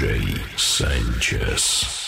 DJ Sanchez.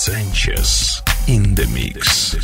Sanchez in the mix.